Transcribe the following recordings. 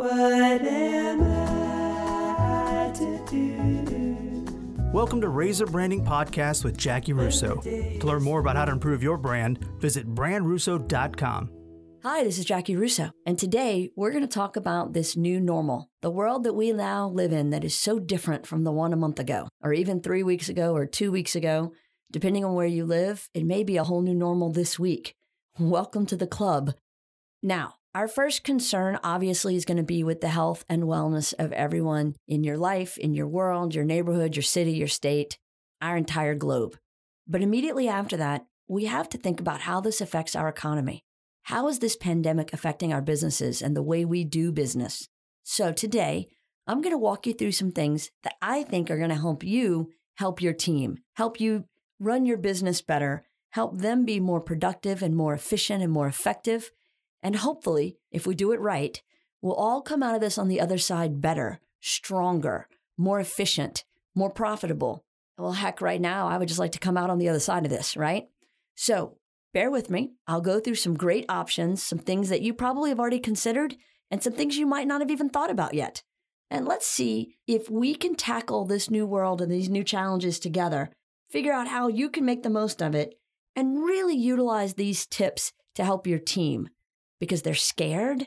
What am I to do? Welcome to Razor Branding Podcast with Jaci Russo. To learn more about how to improve your brand, visit brandrusso.com. Hi, this is Jaci Russo, and today we're going to talk about this new normal, the world that we now live in that is so different from the one a month ago, or even three weeks ago, or two weeks ago. Depending on where you live, it may be a whole new normal this week. Welcome to the club. Now, our first concern obviously is going to be with the health and wellness of everyone in your life, in your world, your neighborhood, your city, your state, our entire globe. But immediately after that, we have to think about how this affects our economy. How is this pandemic affecting our businesses and the way we do business? So today, I'm going to walk you through some things that I think are going to help you help your team, help you run your business better, help them be more productive and more efficient and more effective. And hopefully, if we do it right, we'll all come out of this on the other side better, stronger, more efficient, more profitable. Well, heck, right now, I would just like to come out on the other side of this, right? So bear with me. I'll go through some great options, some things that you probably have already considered, and some things you might not have even thought about yet. And let's see if we can tackle this new world and these new challenges together, figure out how you can make the most of it, and really utilize these tips to help your team because they're scared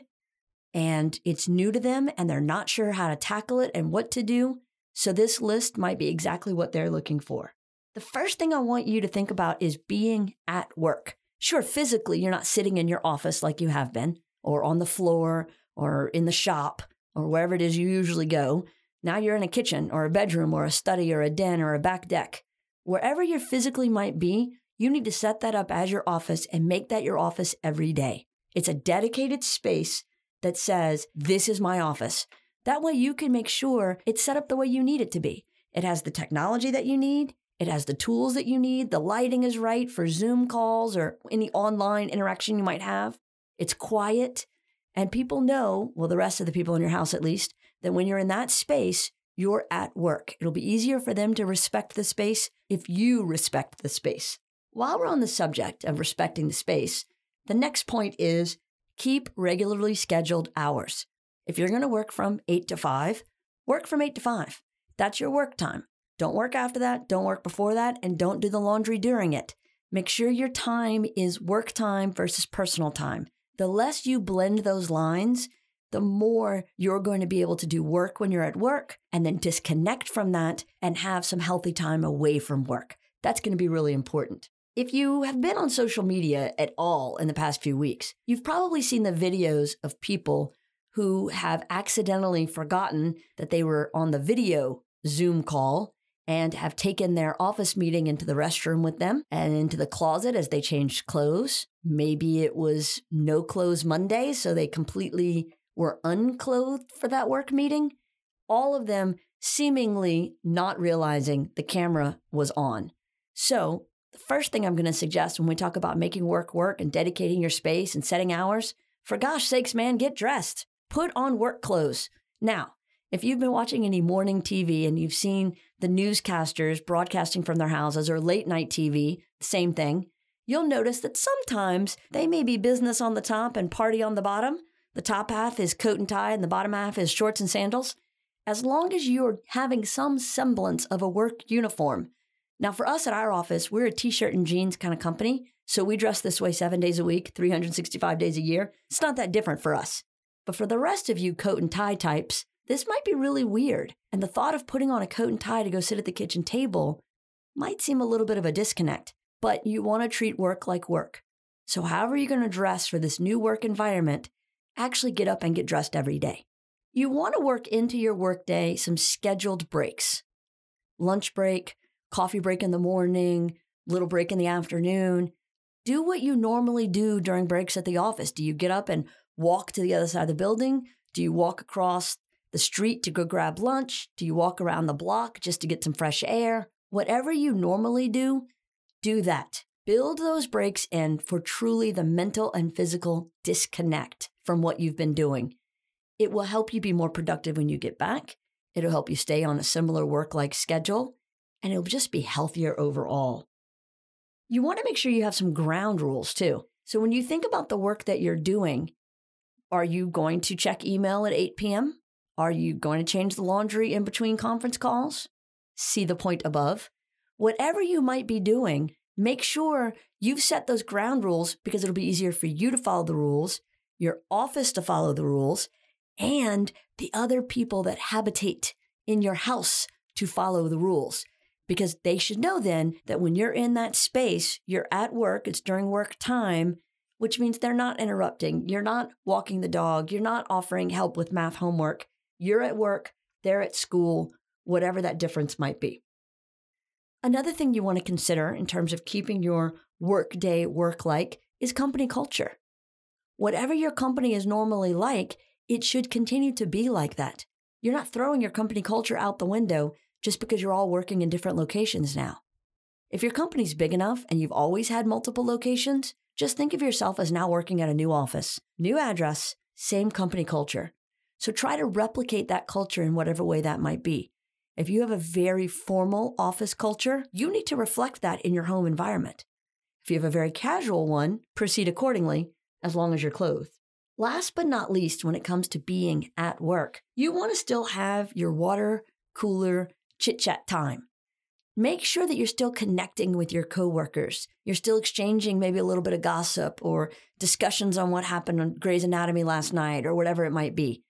and it's new to them and they're not sure how to tackle it and what to do. So, this list might be exactly what they're looking for. The first thing I want you to think about is being at work. Sure, physically, you're not sitting in your office like you have been, or on the floor, or in the shop, or wherever it is you usually go. Now you're in a kitchen, or a bedroom, or a study, or a den, or a back deck. Wherever you physically might be, you need to set that up as your office and make that your office every day. It's a dedicated space that says, This is my office. That way you can make sure it's set up the way you need it to be. It has the technology that you need, it has the tools that you need, the lighting is right for Zoom calls or any online interaction you might have. It's quiet, and people know, well, the rest of the people in your house at least, that when you're in that space, you're at work. It'll be easier for them to respect the space if you respect the space. While we're on the subject of respecting the space, the next point is keep regularly scheduled hours. If you're going to work from 8 to 5, work from 8 to 5. That's your work time. Don't work after that, don't work before that, and don't do the laundry during it. Make sure your time is work time versus personal time. The less you blend those lines, the more you're going to be able to do work when you're at work and then disconnect from that and have some healthy time away from work. That's going to be really important. If you have been on social media at all in the past few weeks, you've probably seen the videos of people who have accidentally forgotten that they were on the video Zoom call and have taken their office meeting into the restroom with them and into the closet as they changed clothes. Maybe it was no clothes Monday, so they completely were unclothed for that work meeting. All of them seemingly not realizing the camera was on. So the first thing I'm going to suggest when we talk about making work work and dedicating your space and setting hours, for gosh sakes, man, get dressed. Put on work clothes. Now, if you've been watching any morning TV and you've seen the newscasters broadcasting from their houses or late night TV, same thing, you'll notice that sometimes they may be business on the top and party on the bottom. The top half is coat and tie and the bottom half is shorts and sandals. As long as you're having some semblance of a work uniform, now, for us at our office, we're a t shirt and jeans kind of company. So we dress this way seven days a week, 365 days a year. It's not that different for us. But for the rest of you coat and tie types, this might be really weird. And the thought of putting on a coat and tie to go sit at the kitchen table might seem a little bit of a disconnect. But you want to treat work like work. So, however you're going to dress for this new work environment, actually get up and get dressed every day. You want to work into your workday some scheduled breaks lunch break, coffee break in the morning, little break in the afternoon. Do what you normally do during breaks at the office. Do you get up and walk to the other side of the building? Do you walk across the street to go grab lunch? Do you walk around the block just to get some fresh air? Whatever you normally do, do that. Build those breaks in for truly the mental and physical disconnect from what you've been doing. It will help you be more productive when you get back. It'll help you stay on a similar work like schedule and it'll just be healthier overall. You want to make sure you have some ground rules too. So when you think about the work that you're doing, Are you going to check email at 8 p.m.? Are you going to change the laundry in between conference calls? See the point above. Whatever you might be doing, make sure you've set those ground rules because it'll be easier for you to follow the rules, your office to follow the rules, and the other people that habitate in your house to follow the rules. Because they should know then that when you're in that space, you're at work, it's during work time, which means they're not interrupting. You're not walking the dog. You're not offering help with math homework. You're at work, they're at school, whatever that difference might be. Another thing you want to consider in terms of keeping your work day work like is company culture. Whatever your company is normally like, it should continue to be like that. You're not throwing your company culture out the window just because you're all working in different locations now. If your company's big enough and you've always had multiple locations, just think of yourself as now working at a new office, new address, same company culture. So try to replicate that culture in whatever way that might be. If you have a very formal office culture, you need to reflect that in your home environment. If you have a very casual one, proceed accordingly as long as you're clothed. Last but not least, when it comes to being at work, you want to still have your water cooler chit chat time. Make sure that you're still connecting with your coworkers. You're still exchanging maybe a little bit of gossip or discussions on what happened on Grey's Anatomy last night or whatever it might be.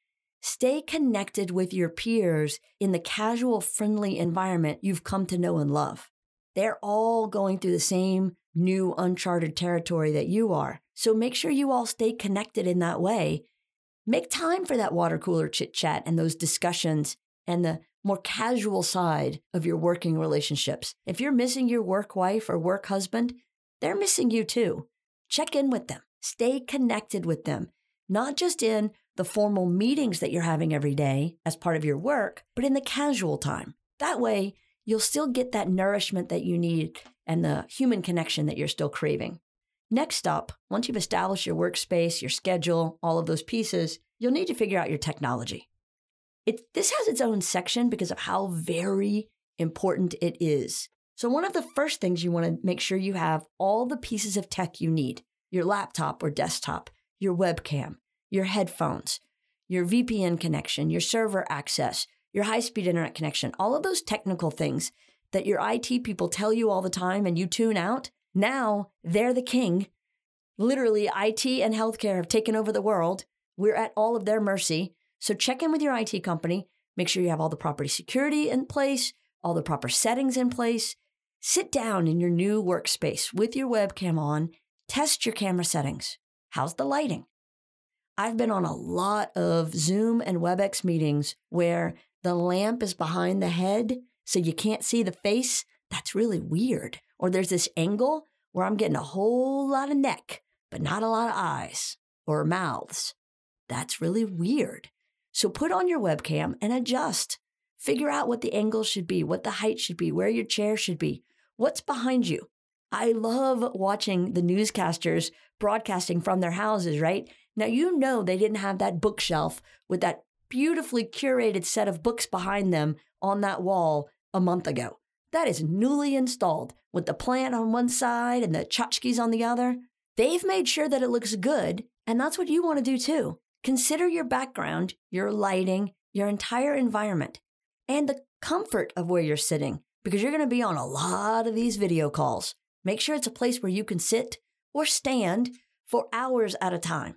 Stay connected with your peers in the casual, friendly environment you've come to know and love. They're all going through the same new uncharted territory that you are. So make sure you all stay connected in that way. Make time for that water cooler chit chat and those discussions and the more casual side of your working relationships. If you're missing your work wife or work husband, they're missing you too. Check in with them, stay connected with them, not just in the formal meetings that you're having every day as part of your work, but in the casual time. That way, you'll still get that nourishment that you need and the human connection that you're still craving. Next up, once you've established your workspace, your schedule, all of those pieces, you'll need to figure out your technology. It, this has its own section because of how very important it is. So, one of the first things you want to make sure you have all the pieces of tech you need your laptop or desktop, your webcam, your headphones, your VPN connection, your server access, your high speed internet connection, all of those technical things that your IT people tell you all the time and you tune out. Now they're the king. Literally, IT and healthcare have taken over the world. We're at all of their mercy. So check in with your IT company. Make sure you have all the proper security in place, all the proper settings in place. Sit down in your new workspace with your webcam on. Test your camera settings. How's the lighting? I've been on a lot of Zoom and WebEx meetings where the lamp is behind the head so you can't see the face. That's really weird. Or there's this angle where I'm getting a whole lot of neck, but not a lot of eyes or mouths. That's really weird. So put on your webcam and adjust. Figure out what the angle should be, what the height should be, where your chair should be, what's behind you. I love watching the newscasters broadcasting from their houses, right? Now, you know they didn't have that bookshelf with that beautifully curated set of books behind them on that wall a month ago. That is newly installed with the plant on one side and the tchotchkes on the other. They've made sure that it looks good, and that's what you want to do too. Consider your background, your lighting, your entire environment, and the comfort of where you're sitting, because you're going to be on a lot of these video calls. Make sure it's a place where you can sit or stand for hours at a time.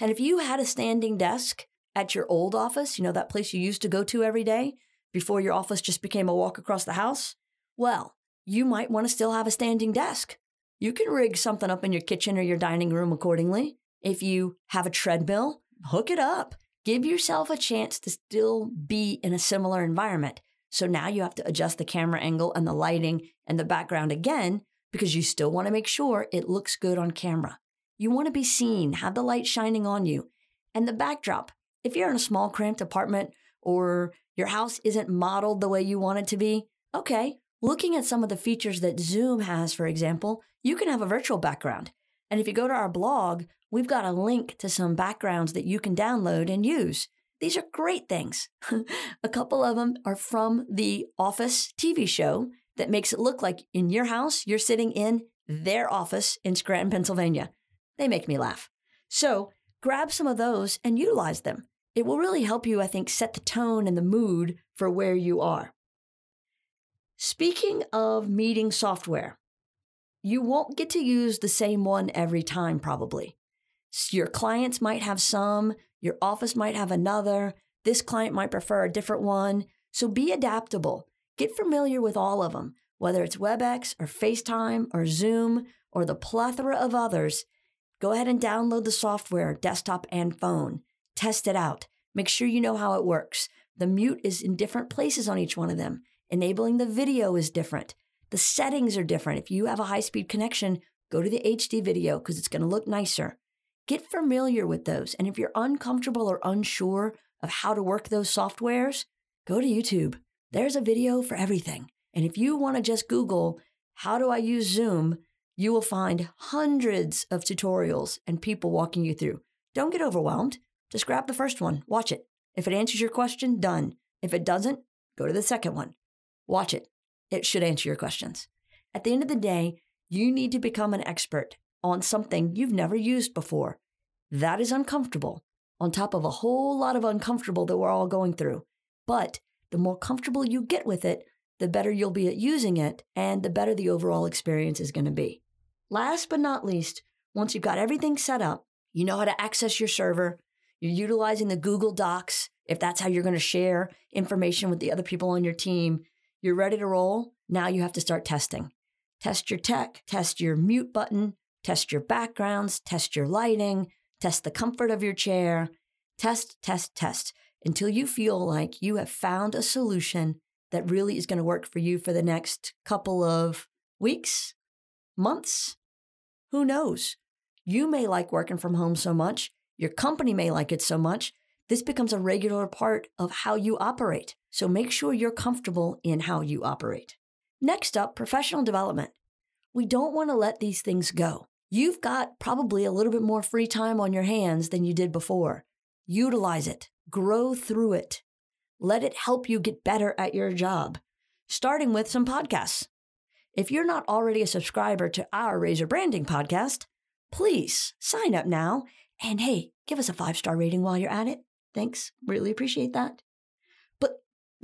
And if you had a standing desk at your old office, you know, that place you used to go to every day before your office just became a walk across the house, well, you might want to still have a standing desk. You can rig something up in your kitchen or your dining room accordingly. If you have a treadmill, hook it up. Give yourself a chance to still be in a similar environment. So now you have to adjust the camera angle and the lighting and the background again because you still want to make sure it looks good on camera. You want to be seen, have the light shining on you. And the backdrop, if you're in a small, cramped apartment or your house isn't modeled the way you want it to be, okay, looking at some of the features that Zoom has, for example, you can have a virtual background. And if you go to our blog, we've got a link to some backgrounds that you can download and use. These are great things. a couple of them are from the Office TV show that makes it look like in your house, you're sitting in their office in Scranton, Pennsylvania. They make me laugh. So grab some of those and utilize them. It will really help you, I think, set the tone and the mood for where you are. Speaking of meeting software, you won't get to use the same one every time, probably. Your clients might have some, your office might have another, this client might prefer a different one. So be adaptable. Get familiar with all of them, whether it's WebEx or FaceTime or Zoom or the plethora of others. Go ahead and download the software, desktop and phone. Test it out. Make sure you know how it works. The mute is in different places on each one of them. Enabling the video is different. The settings are different. If you have a high speed connection, go to the HD video because it's going to look nicer. Get familiar with those. And if you're uncomfortable or unsure of how to work those softwares, go to YouTube. There's a video for everything. And if you want to just Google, how do I use Zoom? You will find hundreds of tutorials and people walking you through. Don't get overwhelmed. Just grab the first one, watch it. If it answers your question, done. If it doesn't, go to the second one. Watch it. It should answer your questions. At the end of the day, you need to become an expert on something you've never used before. That is uncomfortable, on top of a whole lot of uncomfortable that we're all going through. But the more comfortable you get with it, the better you'll be at using it, and the better the overall experience is going to be. Last but not least, once you've got everything set up, you know how to access your server, you're utilizing the Google Docs, if that's how you're going to share information with the other people on your team, you're ready to roll. Now you have to start testing. Test your tech, test your mute button, test your backgrounds, test your lighting, test the comfort of your chair. Test, test, test until you feel like you have found a solution that really is going to work for you for the next couple of weeks, months. Who knows? You may like working from home so much your company may like it so much, this becomes a regular part of how you operate. So make sure you're comfortable in how you operate. Next up, professional development. We don't want to let these things go. You've got probably a little bit more free time on your hands than you did before. Utilize it, grow through it. Let it help you get better at your job, starting with some podcasts. If you're not already a subscriber to our Razor Branding podcast, please sign up now and hey, give us a five star rating while you're at it. Thanks. Really appreciate that.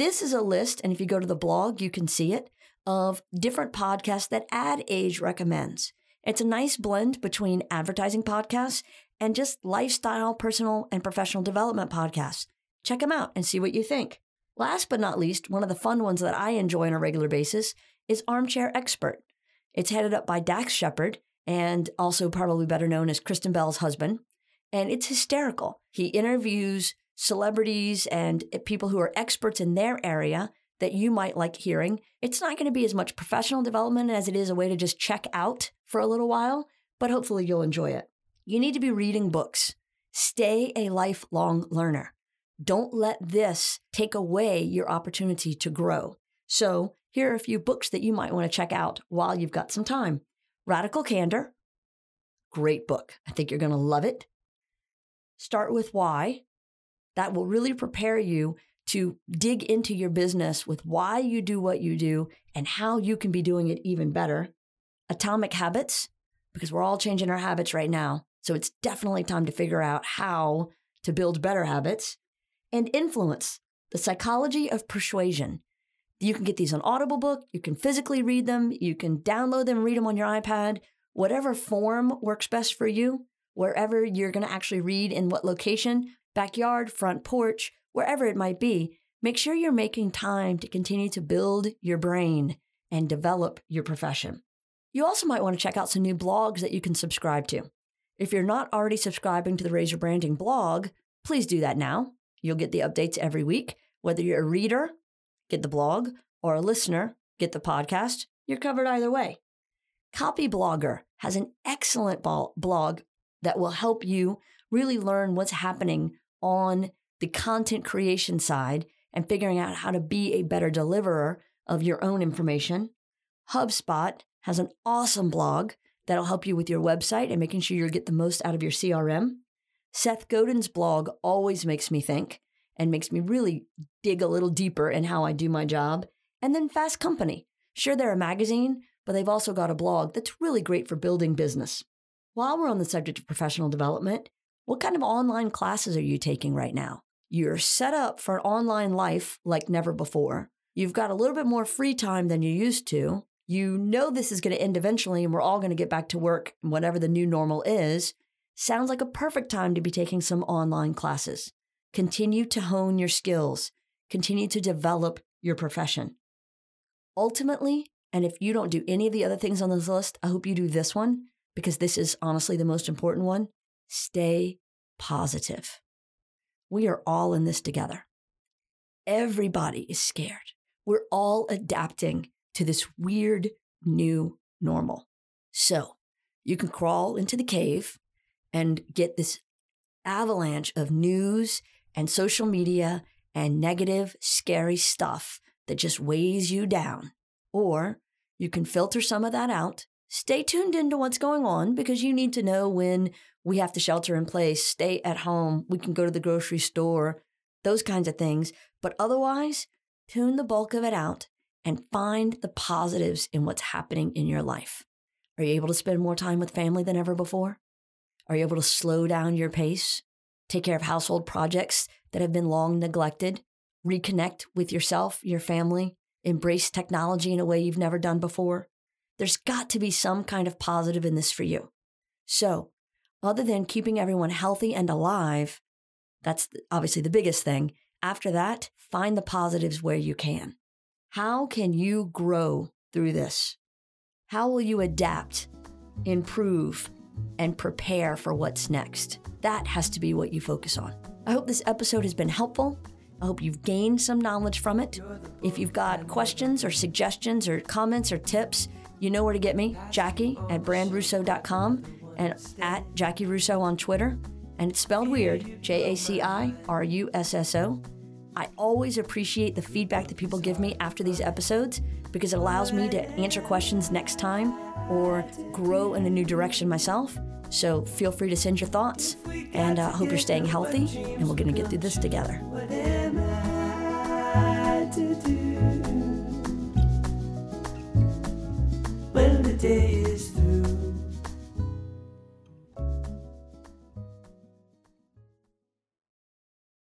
This is a list, and if you go to the blog, you can see it, of different podcasts that Ad Age recommends. It's a nice blend between advertising podcasts and just lifestyle, personal, and professional development podcasts. Check them out and see what you think. Last but not least, one of the fun ones that I enjoy on a regular basis is Armchair Expert. It's headed up by Dax Shepard and also probably better known as Kristen Bell's husband and it's hysterical. He interviews celebrities and people who are experts in their area that you might like hearing. It's not going to be as much professional development as it is a way to just check out for a little while, but hopefully you'll enjoy it. You need to be reading books. Stay a lifelong learner. Don't let this take away your opportunity to grow. So, here are a few books that you might want to check out while you've got some time. Radical Candor, great book. I think you're going to love it. Start with why. That will really prepare you to dig into your business with why you do what you do and how you can be doing it even better. Atomic habits, because we're all changing our habits right now. So it's definitely time to figure out how to build better habits. And influence, the psychology of persuasion. You can get these on Audible book, you can physically read them, you can download them, read them on your iPad, whatever form works best for you wherever you're going to actually read in what location, backyard, front porch, wherever it might be, make sure you're making time to continue to build your brain and develop your profession. You also might want to check out some new blogs that you can subscribe to. If you're not already subscribing to the Razor Branding blog, please do that now. You'll get the updates every week. Whether you're a reader, get the blog, or a listener, get the podcast, you're covered either way. Copyblogger has an excellent blog that will help you really learn what's happening on the content creation side and figuring out how to be a better deliverer of your own information. HubSpot has an awesome blog that'll help you with your website and making sure you get the most out of your CRM. Seth Godin's blog always makes me think and makes me really dig a little deeper in how I do my job. And then Fast Company. Sure, they're a magazine, but they've also got a blog that's really great for building business. While we're on the subject of professional development, What kind of online classes are you taking right now? You're set up for an online life like never before. You've got a little bit more free time than you used to. You know this is going to end eventually and we're all going to get back to work, whatever the new normal is. Sounds like a perfect time to be taking some online classes. Continue to hone your skills, continue to develop your profession. Ultimately, and if you don't do any of the other things on this list, I hope you do this one because this is honestly the most important one. Stay positive. We are all in this together. Everybody is scared. We're all adapting to this weird new normal. So you can crawl into the cave and get this avalanche of news and social media and negative, scary stuff that just weighs you down. Or you can filter some of that out. Stay tuned into what's going on because you need to know when we have to shelter in place, stay at home, we can go to the grocery store, those kinds of things. But otherwise, tune the bulk of it out and find the positives in what's happening in your life. Are you able to spend more time with family than ever before? Are you able to slow down your pace? Take care of household projects that have been long neglected? Reconnect with yourself, your family, embrace technology in a way you've never done before? There's got to be some kind of positive in this for you. So, other than keeping everyone healthy and alive, that's obviously the biggest thing. After that, find the positives where you can. How can you grow through this? How will you adapt, improve, and prepare for what's next? That has to be what you focus on. I hope this episode has been helpful. I hope you've gained some knowledge from it. If you've got questions or suggestions or comments or tips, you know where to get me, Jaci at brandrusso.com and at Jaci Russo on Twitter. And it's spelled weird, J A C I R U S S O. I always appreciate the feedback that people give me after these episodes because it allows me to answer questions next time or grow in a new direction myself. So feel free to send your thoughts, and I uh, hope you're staying healthy, and we're going to get through this together. Day is through?